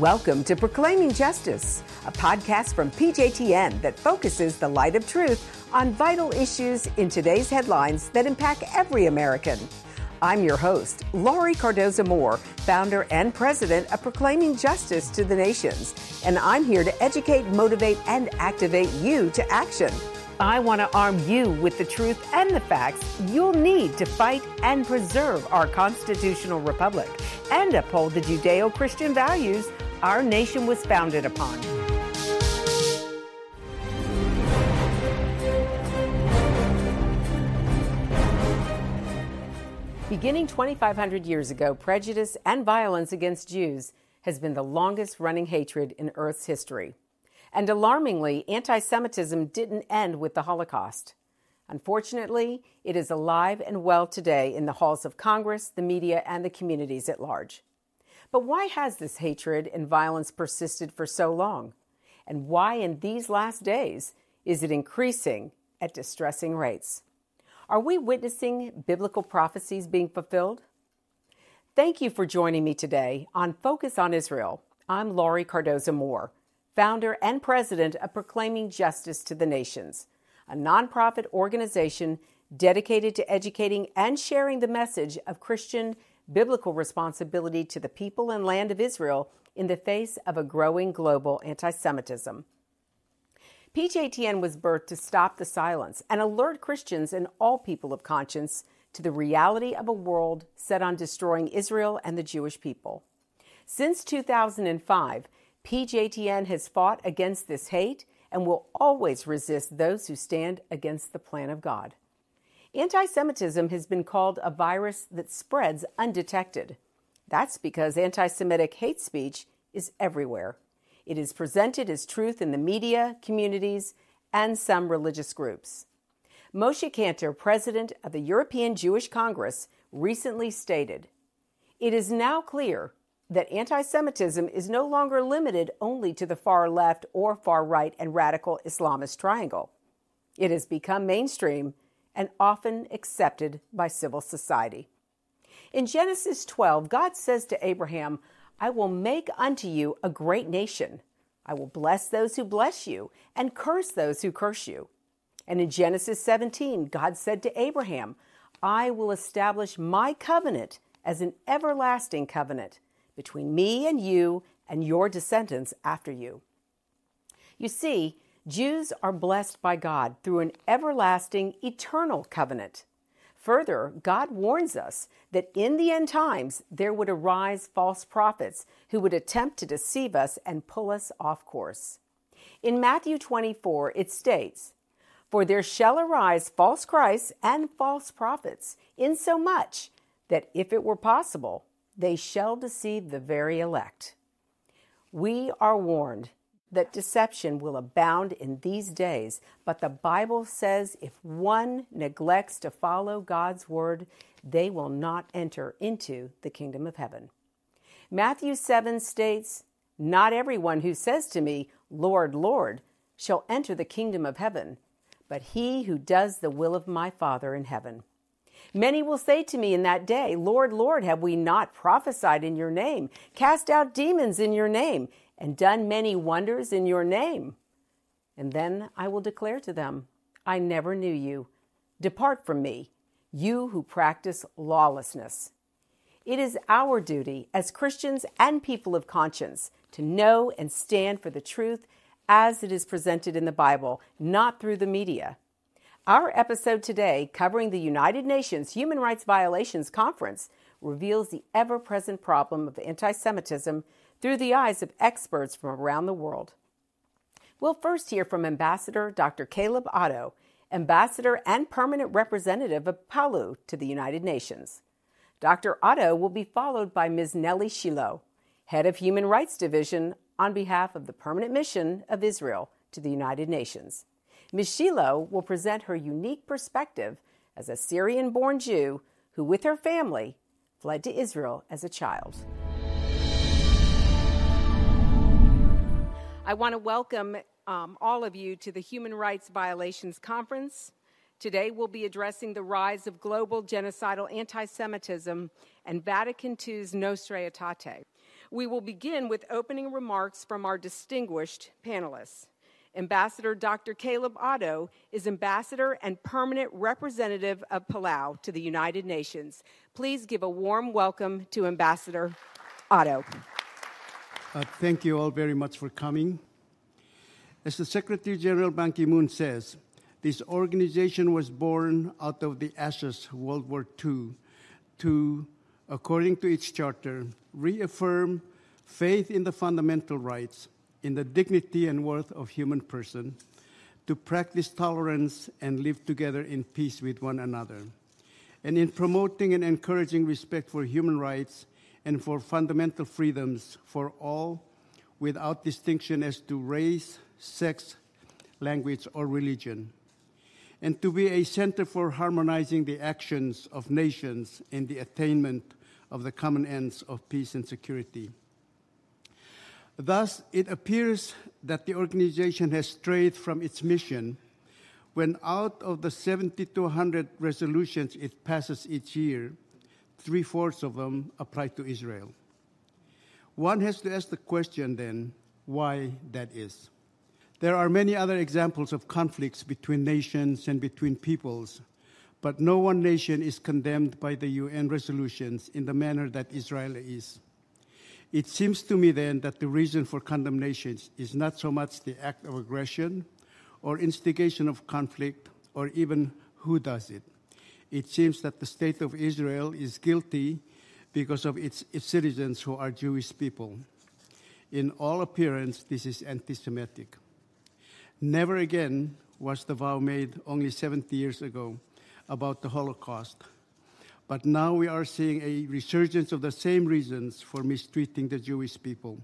Welcome to Proclaiming Justice, a podcast from PJTN that focuses the light of truth on vital issues in today's headlines that impact every American. I'm your host, Laurie Cardoza Moore, founder and president of Proclaiming Justice to the Nations, and I'm here to educate, motivate, and activate you to action. I want to arm you with the truth and the facts you'll need to fight and preserve our constitutional republic and uphold the Judeo Christian values our nation was founded upon. Beginning 2,500 years ago, prejudice and violence against Jews has been the longest running hatred in Earth's history. And alarmingly, anti Semitism didn't end with the Holocaust. Unfortunately, it is alive and well today in the halls of Congress, the media, and the communities at large. But why has this hatred and violence persisted for so long? And why, in these last days, is it increasing at distressing rates? Are we witnessing biblical prophecies being fulfilled? Thank you for joining me today on Focus on Israel. I'm Laurie Cardoza Moore founder and president of Proclaiming Justice to the Nations, a nonprofit organization dedicated to educating and sharing the message of Christian biblical responsibility to the people and land of Israel in the face of a growing global anti Semitism. PJTN was birthed to stop the silence and alert Christians and all people of conscience to the reality of a world set on destroying Israel and the Jewish people. Since 2005, PJTN has fought against this hate and will always resist those who stand against the plan of God. Anti Semitism has been called a virus that spreads undetected. That's because anti Semitic hate speech is everywhere. It is presented as truth in the media, communities, and some religious groups. Moshe Kantor, president of the European Jewish Congress, recently stated It is now clear that anti Semitism is no longer limited only to the far left or far right and radical Islamist triangle. It has become mainstream and often accepted by civil society. In Genesis 12, God says to Abraham, I will make unto you a great nation. I will bless those who bless you and curse those who curse you. And in Genesis 17, God said to Abraham, I will establish my covenant as an everlasting covenant between me and you and your descendants after you. You see, Jews are blessed by God through an everlasting, eternal covenant. Further, God warns us that in the end times there would arise false prophets who would attempt to deceive us and pull us off course. In Matthew 24, it states, For there shall arise false Christs and false prophets, insomuch that if it were possible, they shall deceive the very elect. We are warned that deception will abound in these days, but the Bible says if one neglects to follow God's word, they will not enter into the kingdom of heaven. Matthew 7 states, Not everyone who says to me, Lord, Lord, shall enter the kingdom of heaven, but he who does the will of my Father in heaven. Many will say to me in that day, Lord, Lord, have we not prophesied in your name, cast out demons in your name, and done many wonders in your name? And then I will declare to them, I never knew you. Depart from me, you who practice lawlessness. It is our duty as Christians and people of conscience to know and stand for the truth as it is presented in the Bible, not through the media. Our episode today, covering the United Nations Human Rights Violations Conference, reveals the ever present problem of anti Semitism through the eyes of experts from around the world. We'll first hear from Ambassador Dr. Caleb Otto, Ambassador and Permanent Representative of Palau to the United Nations. Dr. Otto will be followed by Ms. Nellie Shiloh, Head of Human Rights Division on behalf of the Permanent Mission of Israel to the United Nations. Ms. Shiloh will present her unique perspective as a Syrian born Jew who, with her family, fled to Israel as a child. I want to welcome um, all of you to the Human Rights Violations Conference. Today, we'll be addressing the rise of global genocidal anti Semitism and Vatican II's Nostra Aetate. We will begin with opening remarks from our distinguished panelists. Ambassador Dr. Caleb Otto is Ambassador and Permanent Representative of Palau to the United Nations. Please give a warm welcome to Ambassador Otto. Uh, thank you all very much for coming. As the Secretary General Ban Ki moon says, this organization was born out of the ashes of World War II to, according to its charter, reaffirm faith in the fundamental rights in the dignity and worth of human person, to practice tolerance and live together in peace with one another, and in promoting and encouraging respect for human rights and for fundamental freedoms for all without distinction as to race, sex, language, or religion, and to be a center for harmonizing the actions of nations in the attainment of the common ends of peace and security. Thus, it appears that the organization has strayed from its mission when out of the 7,200 resolutions it passes each year, three fourths of them apply to Israel. One has to ask the question then why that is. There are many other examples of conflicts between nations and between peoples, but no one nation is condemned by the UN resolutions in the manner that Israel is. It seems to me then that the reason for condemnation is not so much the act of aggression or instigation of conflict or even who does it. It seems that the state of Israel is guilty because of its, its citizens who are Jewish people. In all appearance, this is anti Semitic. Never again was the vow made only 70 years ago about the Holocaust but now we are seeing a resurgence of the same reasons for mistreating the Jewish people.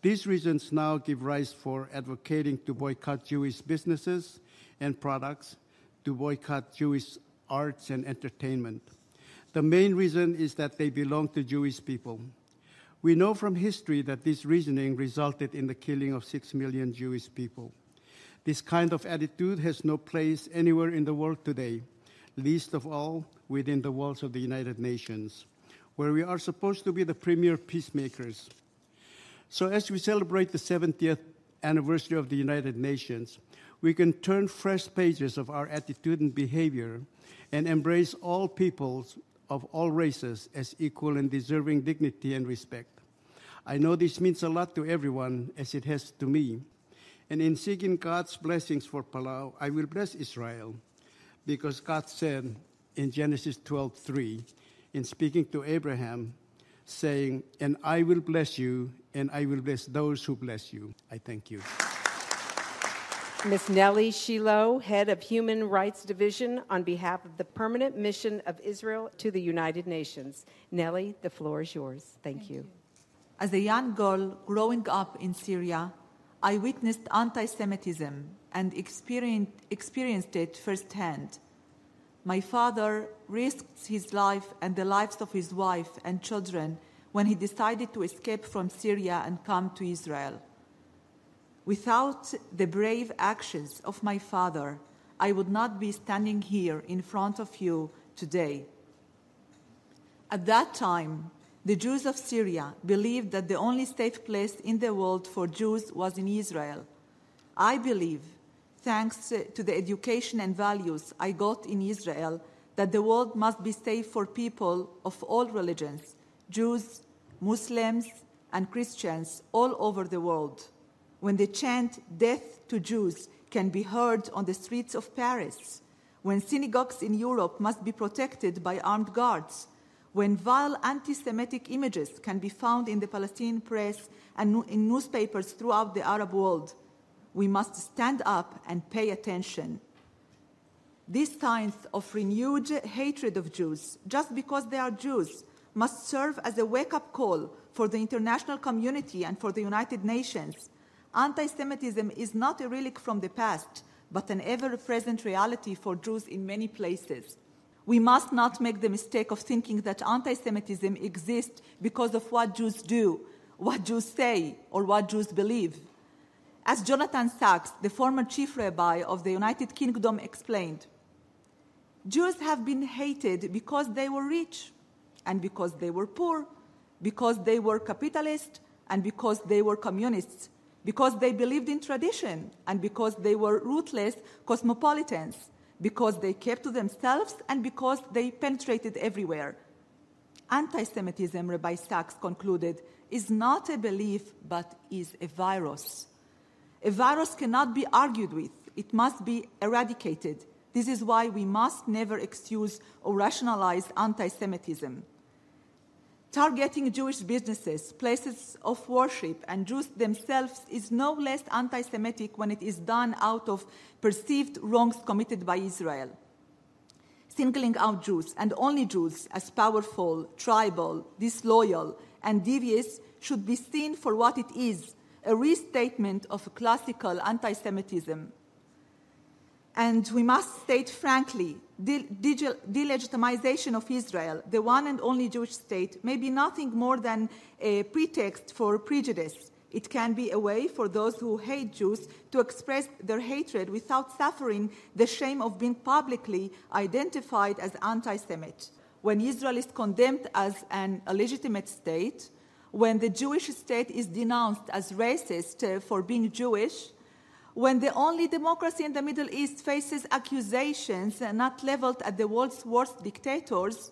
These reasons now give rise for advocating to boycott Jewish businesses and products, to boycott Jewish arts and entertainment. The main reason is that they belong to Jewish people. We know from history that this reasoning resulted in the killing of six million Jewish people. This kind of attitude has no place anywhere in the world today least of all within the walls of the United Nations, where we are supposed to be the premier peacemakers. So, as we celebrate the 70th anniversary of the United Nations, we can turn fresh pages of our attitude and behavior and embrace all peoples of all races as equal and deserving dignity and respect. I know this means a lot to everyone, as it has to me. And in seeking God's blessings for Palau, I will bless Israel because God said in Genesis 12:3, in speaking to Abraham, saying, "And I will bless you, and I will bless those who bless you." I thank you. Ms. Nellie Shiloh, head of Human Rights Division, on behalf of the Permanent Mission of Israel to the United Nations. Nellie, the floor is yours. Thank, Thank you. you. As a young girl growing up in Syria, I witnessed anti Semitism and experienced, experienced it firsthand. My father risked his life and the lives of his wife and children when he decided to escape from Syria and come to Israel. Without the brave actions of my father, I would not be standing here in front of you today. At that time, the Jews of Syria believed that the only safe place in the world for Jews was in Israel. I believe, thanks to the education and values I got in Israel, that the world must be safe for people of all religions Jews, Muslims, and Christians all over the world. When the chant, Death to Jews, can be heard on the streets of Paris, when synagogues in Europe must be protected by armed guards, when vile anti Semitic images can be found in the Palestinian press and in newspapers throughout the Arab world, we must stand up and pay attention. These signs of renewed hatred of Jews, just because they are Jews, must serve as a wake up call for the international community and for the United Nations. Anti Semitism is not a relic from the past, but an ever present reality for Jews in many places we must not make the mistake of thinking that anti Semitism exists because of what Jews do, what Jews say, or what Jews believe. As Jonathan Sacks, the former chief rabbi of the United Kingdom, explained, Jews have been hated because they were rich, and because they were poor, because they were capitalists and because they were communists, because they believed in tradition and because they were ruthless cosmopolitans, because they kept to themselves and because they penetrated everywhere. Anti Semitism, Rabbi Sacks concluded, is not a belief but is a virus. A virus cannot be argued with, it must be eradicated. This is why we must never excuse or rationalize anti Semitism. Targeting Jewish businesses, places of worship, and Jews themselves is no less anti Semitic when it is done out of perceived wrongs committed by Israel. Singling out Jews, and only Jews, as powerful, tribal, disloyal, and devious should be seen for what it is a restatement of classical anti Semitism. And we must state frankly the delegitimization of Israel, the one and only Jewish state, may be nothing more than a pretext for prejudice. It can be a way for those who hate Jews to express their hatred without suffering the shame of being publicly identified as anti Semite. When Israel is condemned as an illegitimate state, when the Jewish state is denounced as racist for being Jewish, when the only democracy in the Middle East faces accusations not leveled at the world's worst dictators,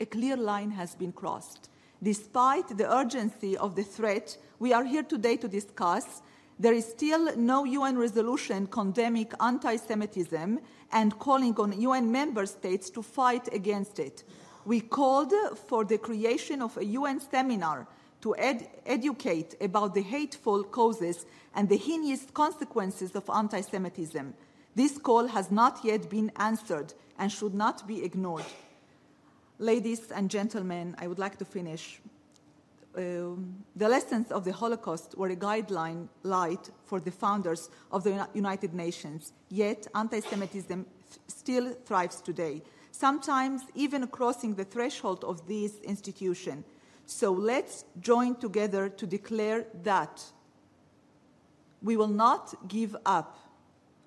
a clear line has been crossed. Despite the urgency of the threat we are here today to discuss, there is still no UN resolution condemning anti Semitism and calling on UN member states to fight against it. We called for the creation of a UN seminar to ed- educate about the hateful causes and the heinous consequences of anti Semitism. This call has not yet been answered and should not be ignored. Ladies and gentlemen, I would like to finish. Um, the lessons of the Holocaust were a guideline light for the founders of the United Nations, yet anti Semitism still thrives today, sometimes even crossing the threshold of this institution. So let's join together to declare that we will not give up.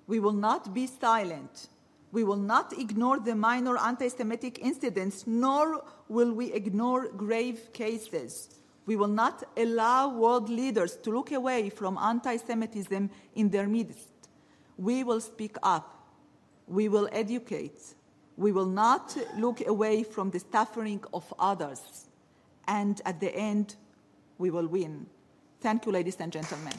We will not be silent. We will not ignore the minor anti Semitic incidents, nor will we ignore grave cases. We will not allow world leaders to look away from anti Semitism in their midst. We will speak up. We will educate. We will not look away from the suffering of others and at the end, we will win. Thank you, ladies and gentlemen.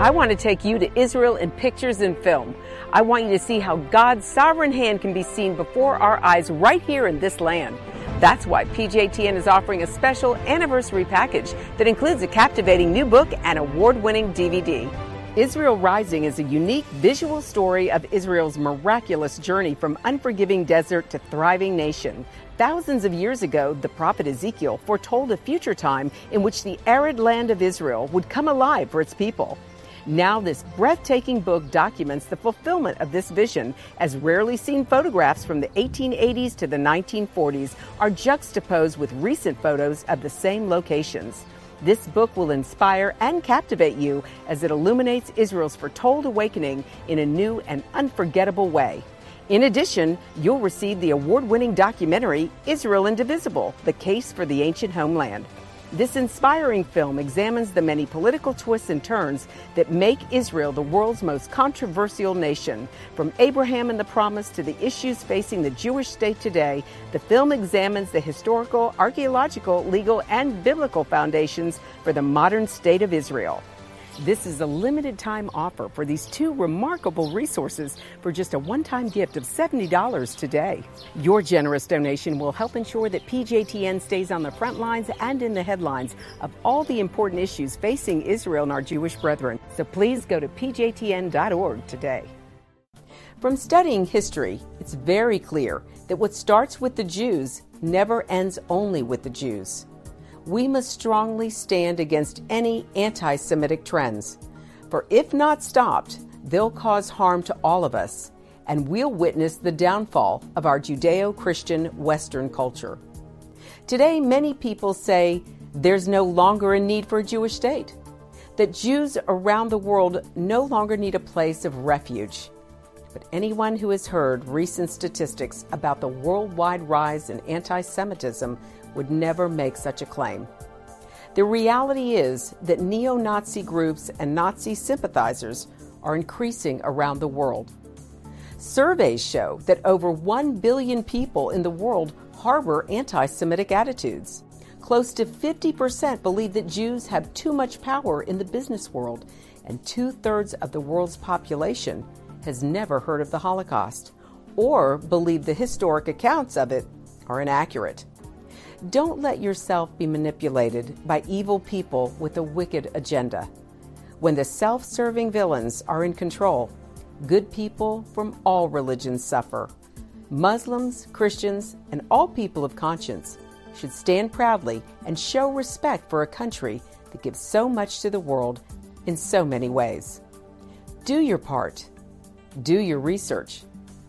I want to take you to Israel in pictures and film. I want you to see how God's sovereign hand can be seen before our eyes right here in this land. That's why PJTN is offering a special anniversary package that includes a captivating new book and award winning DVD. Israel Rising is a unique visual story of Israel's miraculous journey from unforgiving desert to thriving nation. Thousands of years ago, the prophet Ezekiel foretold a future time in which the arid land of Israel would come alive for its people. Now, this breathtaking book documents the fulfillment of this vision as rarely seen photographs from the 1880s to the 1940s are juxtaposed with recent photos of the same locations. This book will inspire and captivate you as it illuminates Israel's foretold awakening in a new and unforgettable way. In addition, you'll receive the award winning documentary Israel Indivisible The Case for the Ancient Homeland. This inspiring film examines the many political twists and turns that make Israel the world's most controversial nation. From Abraham and the Promise to the issues facing the Jewish state today, the film examines the historical, archaeological, legal, and biblical foundations for the modern state of Israel. This is a limited time offer for these two remarkable resources for just a one time gift of $70 today. Your generous donation will help ensure that PJTN stays on the front lines and in the headlines of all the important issues facing Israel and our Jewish brethren. So please go to pjtn.org today. From studying history, it's very clear that what starts with the Jews never ends only with the Jews we must strongly stand against any anti Semitic trends. For if not stopped, they'll cause harm to all of us, and we'll witness the downfall of our Judeo Christian Western culture. Today, many people say there's no longer a need for a Jewish state, that Jews around the world no longer need a place of refuge. But anyone who has heard recent statistics about the worldwide rise in anti Semitism would never make such a claim. The reality is that neo Nazi groups and Nazi sympathizers are increasing around the world. Surveys show that over 1 billion people in the world harbor anti Semitic attitudes. Close to 50% believe that Jews have too much power in the business world, and two thirds of the world's population has never heard of the Holocaust or believe the historic accounts of it are inaccurate. Don't let yourself be manipulated by evil people with a wicked agenda. When the self serving villains are in control, good people from all religions suffer. Muslims, Christians, and all people of conscience should stand proudly and show respect for a country that gives so much to the world in so many ways. Do your part, do your research,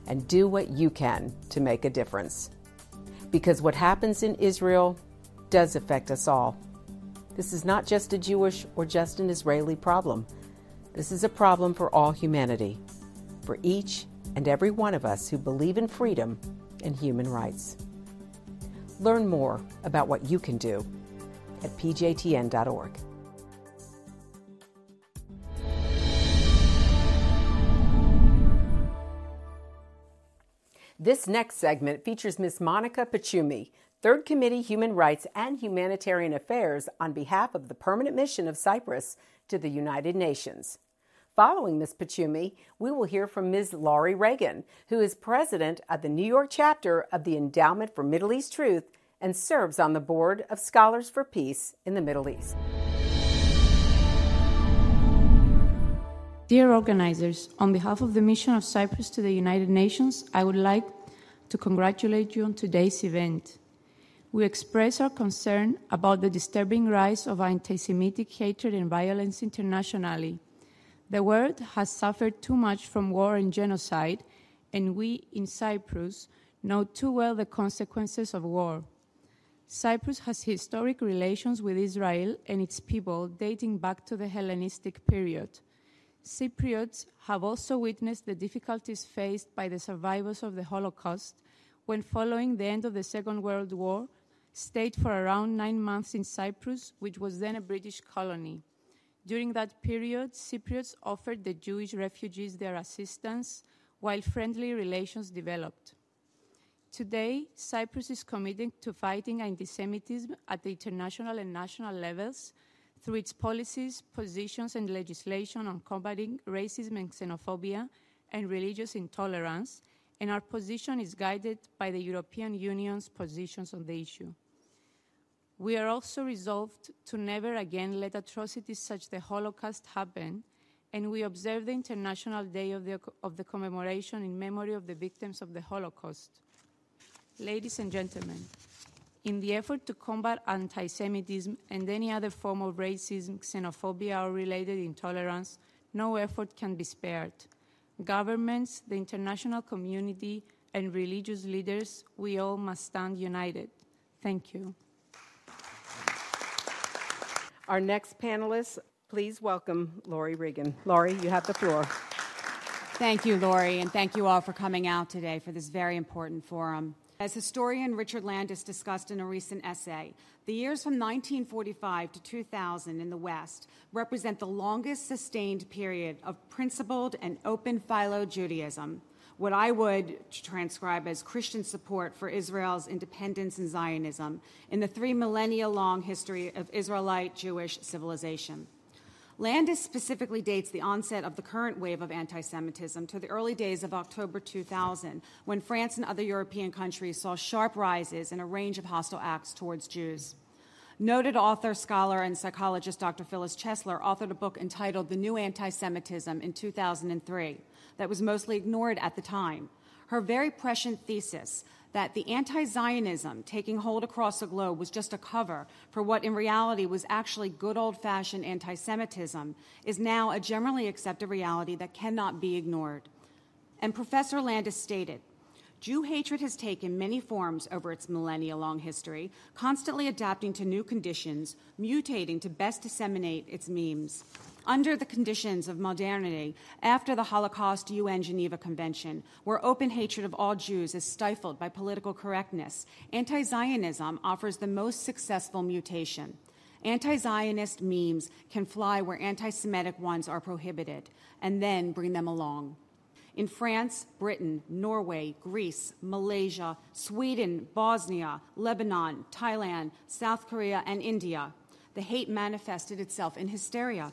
and do what you can to make a difference. Because what happens in Israel does affect us all. This is not just a Jewish or just an Israeli problem. This is a problem for all humanity, for each and every one of us who believe in freedom and human rights. Learn more about what you can do at pjtn.org. This next segment features Ms. Monica Pachumi, Third Committee Human Rights and Humanitarian Affairs on behalf of the Permanent Mission of Cyprus to the United Nations. Following Ms. Pachumi, we will hear from Ms. Laurie Reagan, who is president of the New York chapter of the Endowment for Middle East Truth and serves on the board of Scholars for Peace in the Middle East. Dear organizers, on behalf of the Mission of Cyprus to the United Nations, I would like to congratulate you on today's event. We express our concern about the disturbing rise of anti Semitic hatred and violence internationally the world has suffered too much from war and genocide, and we in Cyprus know too well the consequences of war. Cyprus has historic relations with Israel and its people dating back to the Hellenistic period. Cypriots have also witnessed the difficulties faced by the survivors of the Holocaust when, following the end of the Second World War, stayed for around nine months in Cyprus, which was then a British colony. During that period, Cypriots offered the Jewish refugees their assistance while friendly relations developed. Today, Cyprus is committed to fighting anti Semitism at the international and national levels through its policies, positions, and legislation on combating racism and xenophobia and religious intolerance, and our position is guided by the European Union's positions on the issue. We are also resolved to never again let atrocities such as the Holocaust happen, and we observe the International Day of the, of the commemoration in memory of the victims of the Holocaust. Ladies and gentlemen, in the effort to combat anti Semitism and any other form of racism, xenophobia, or related intolerance, no effort can be spared. Governments, the international community, and religious leaders, we all must stand united. Thank you. Our next panelist, please welcome Laurie Regan. Laurie, you have the floor. Thank you, Laurie, and thank you all for coming out today for this very important forum. As historian Richard Landes discussed in a recent essay, the years from 1945 to 2000 in the West represent the longest sustained period of principled and open philo Judaism what I would transcribe as Christian support for Israel's independence and Zionism in the three millennia long history of Israelite Jewish civilization. Landes specifically dates the onset of the current wave of anti Semitism to the early days of October 2000, when France and other European countries saw sharp rises in a range of hostile acts towards Jews. Noted author, scholar, and psychologist Dr. Phyllis Chesler authored a book entitled The New Anti Semitism in 2003 that was mostly ignored at the time. Her very prescient thesis that the anti Zionism taking hold across the globe was just a cover for what in reality was actually good old fashioned anti Semitism is now a generally accepted reality that cannot be ignored. And Professor Landes stated Jew hatred has taken many forms over its millennia long history, constantly adapting to new conditions, mutating to best disseminate its memes. under the conditions of modernity after the Holocaust UN Geneva Convention, where open hatred of all Jews is stifled by political correctness, anti Zionism offers the most successful mutation. Anti Zionist memes can fly where anti Semitic ones are prohibited, and then bring them along. In France, Britain, Norway, Greece, Malaysia, Sweden, Bosnia, Lebanon, Thailand, South Korea, and India, the hate manifested itself in hysteria.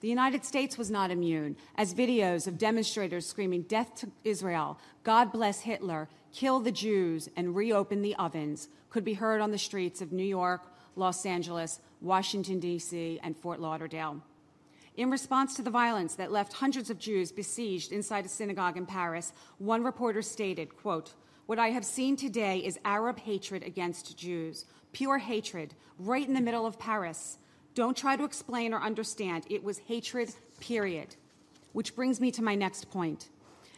The United States was not immune, as videos of demonstrators screaming, Death to Israel, God bless Hitler, kill the Jews, and reopen the ovens could be heard on the streets of New York, Los Angeles, Washington, D.C., and Fort Lauderdale. In response to the violence that left hundreds of Jews besieged inside a synagogue in Paris, one reporter stated, quote, What I have seen today is Arab hatred against Jews, pure hatred, right in the middle of Paris. Don't try to explain or understand. It was hatred, period. Which brings me to my next point.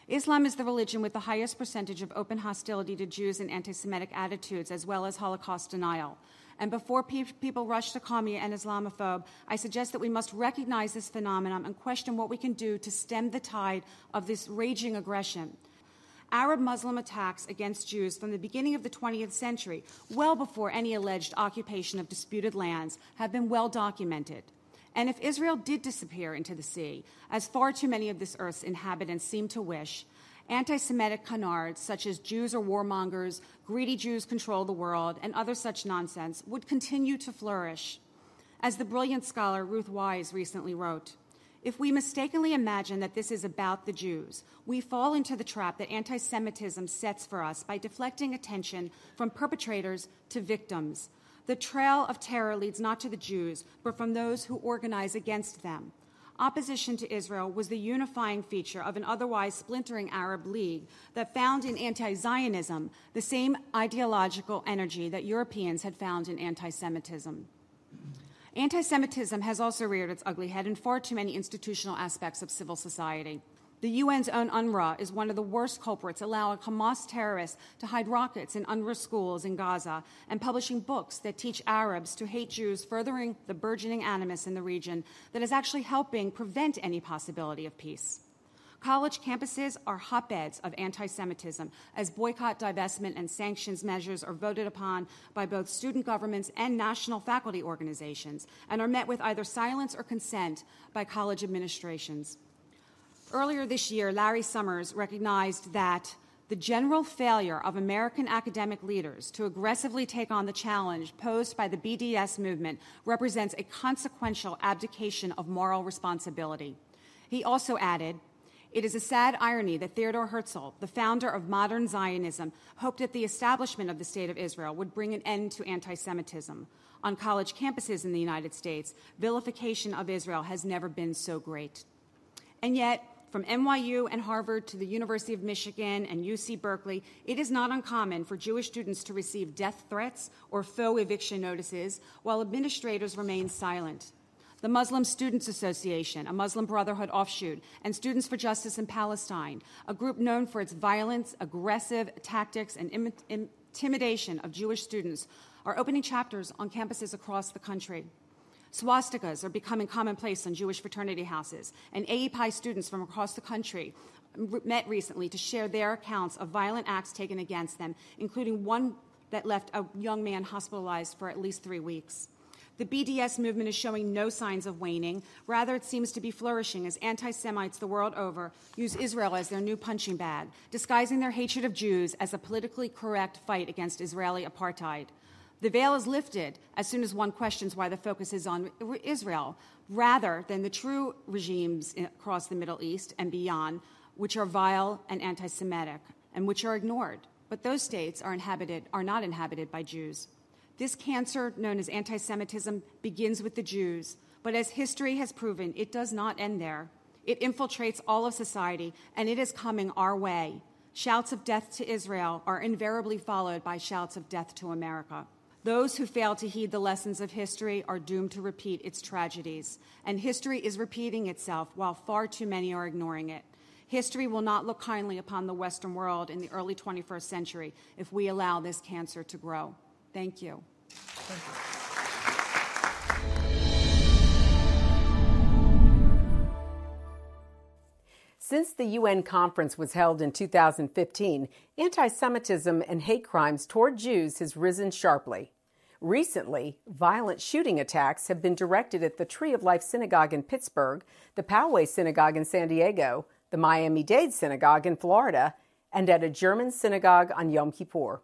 Islam is the religion with the highest percentage of open hostility to Jews and anti Semitic attitudes, as well as Holocaust denial. And before pe- people rush to call me an Islamophobe, I suggest that we must recognize this phenomenon and question what we can do to stem the tide of this raging aggression. Arab Muslim attacks against Jews from the beginning of the 20th century, well before any alleged occupation of disputed lands, have been well documented. And if Israel did disappear into the sea, as far too many of this earth's inhabitants seem to wish, anti Semitic canards such as Jews are warmongers, greedy Jews control the world, and other such nonsense would continue to flourish. As the brilliant scholar Ruth Wisse recently wrote, if we mistakenly imagine that this is about the Jews, we fall into the trap that anti Semitism sets for us by deflecting attention from perpetrators to victims. The trail of terror leads not to the Jews, but from those who organize against them. Opposition to Israel was the unifying feature of an otherwise splintering Arab League that found in anti Zionism the same ideological energy that Europeans had found in anti Semitism. Anti Semitism has also reared its ugly head in far too many institutional aspects of civil society. The UN's own UNRWA is one of the worst culprits, allowing Hamas terrorists to hide rockets in UNRWA schools in Gaza and publishing books that teach Arabs to hate Jews, furthering the burgeoning animus in the region that is actually helping prevent any possibility of peace. College campuses are hotbeds of anti Semitism as boycott, divestment, and sanctions measures are voted upon by both student governments and national faculty organizations and are met with either silence or consent by college administrations. Earlier this year, Larry Summers recognized that the general failure of American academic leaders to aggressively take on the challenge posed by the BDS movement represents a consequential abdication of moral responsibility. He also added, it is a sad irony that Theodore Herzl, the founder of modern Zionism, hoped that the establishment of the State of Israel would bring an end to anti Semitism. On college campuses in the United States, vilification of Israel has never been so great. And yet, from NYU and Harvard to the University of Michigan and UC Berkeley, it is not uncommon for Jewish students to receive death threats or faux eviction notices while administrators remain silent the Muslim Students Association, a Muslim Brotherhood offshoot, and Students for Justice in Palestine, a group known for its violence, aggressive tactics, and Im- intimidation of Jewish students, are opening chapters on campuses across the country. Swastikas are becoming commonplace on Jewish fraternity houses, and AEPI students from across the country met recently to share their accounts of violent acts taken against them, including one that left a young man hospitalized for at least three weeks. The BDS movement is showing no signs of waning. Rather, it seems to be flourishing as anti Semites the world over use Israel as their new punching bag, disguising their hatred of Jews as a politically correct fight against Israeli apartheid. The veil is lifted as soon as one questions why the focus is on Israel, rather than the true regimes across the Middle East and beyond, which are vile and anti Semitic and which are ignored. But those states are, inhabited, are not inhabited by Jews. This cancer, known as anti Semitism, begins with the Jews, but as history has proven, it does not end there. It infiltrates all of society, and it is coming our way. Shouts of death to Israel are invariably followed by shouts of death to America. Those who fail to heed the lessons of history are doomed to repeat its tragedies, and history is repeating itself while far too many are ignoring it. History will not look kindly upon the Western world in the early 21st century if we allow this cancer to grow. Thank you. Thank you. Since the UN conference was held in 2015, anti Semitism and hate crimes toward Jews has risen sharply. Recently, violent shooting attacks have been directed at the Tree of Life Synagogue in Pittsburgh, the Poway Synagogue in San Diego, the Miami Dade Synagogue in Florida, and at a German synagogue on Yom Kippur.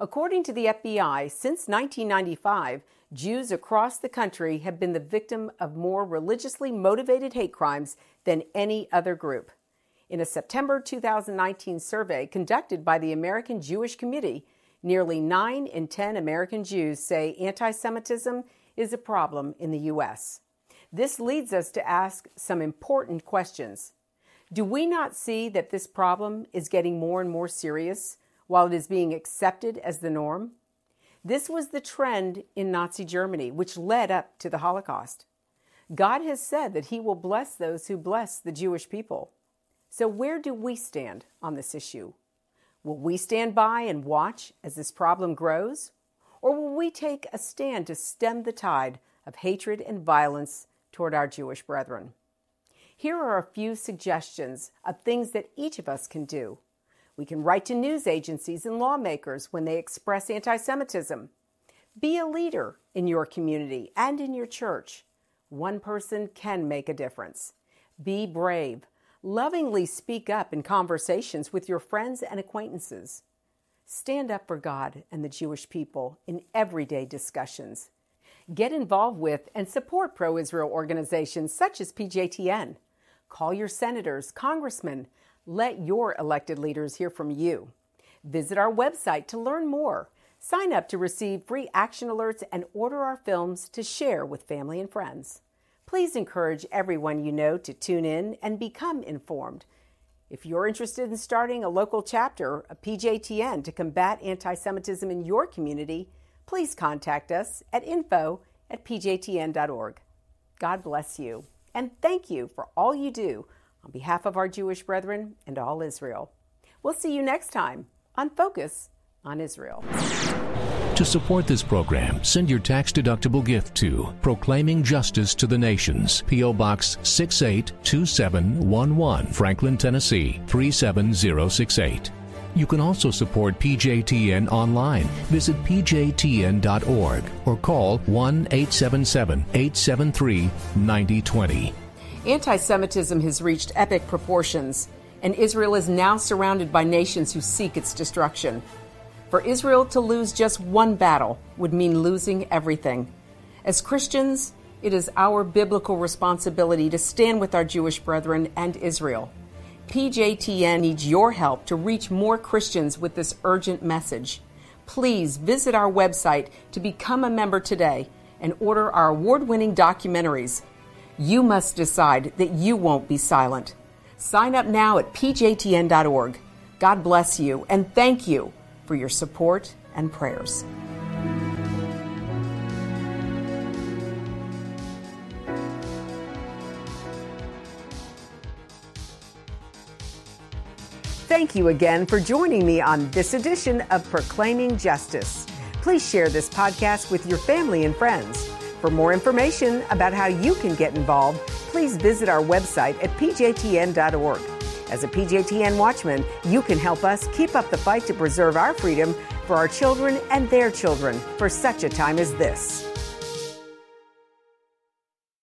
According to the FBI, since 1995, Jews across the country have been the victim of more religiously motivated hate crimes than any other group. In a September 2019 survey conducted by the American Jewish Committee, nearly 9 in 10 American Jews say anti Semitism is a problem in the U.S. This leads us to ask some important questions. Do we not see that this problem is getting more and more serious while it is being accepted as the norm? This was the trend in Nazi Germany, which led up to the Holocaust. God has said that He will bless those who bless the Jewish people. So, where do we stand on this issue? Will we stand by and watch as this problem grows? Or will we take a stand to stem the tide of hatred and violence toward our Jewish brethren? Here are a few suggestions of things that each of us can do we can write to news agencies and lawmakers when they express anti Semitism. Be a leader in your community and in your church. One person can make a difference. Be brave. Lovingly speak up in conversations with your friends and acquaintances. Stand up for God and the Jewish people in everyday discussions. Get involved with and support pro Israel organizations such as PJTN. Call your senators, congressmen, let your elected leaders hear from you. Visit our website to learn more. Sign up to receive free action alerts and order our films to share with family and friends. Please encourage everyone you know to tune in and become informed. If you're interested in starting a local chapter of PJTN to combat anti Semitism in your community, please contact us at info at pjtn.org. God bless you, and thank you for all you do on behalf of our Jewish brethren and all Israel. We'll see you next time on Focus on Israel. To support this program, send your tax deductible gift to Proclaiming Justice to the Nations, P.O. Box 682711, Franklin, Tennessee 37068. You can also support PJTN online. Visit pjtn.org or call 1 877 873 9020. Anti Semitism has reached epic proportions, and Israel is now surrounded by nations who seek its destruction. For Israel to lose just one battle would mean losing everything. As Christians, it is our biblical responsibility to stand with our Jewish brethren and Israel. PJTN needs your help to reach more Christians with this urgent message. Please visit our website to become a member today and order our award winning documentaries you must decide that you won't be silent. Sign up now at pjtn.org. God bless you and thank you for your support and prayers. Thank you again for joining me on this edition of Proclaiming Justice. Please share this podcast with your family and friends. For more information about how you can get involved, please visit our website at pjtn.org. As a PJTN Watchman, you can help us keep up the fight to preserve our freedom for our children and their children for such a time as this.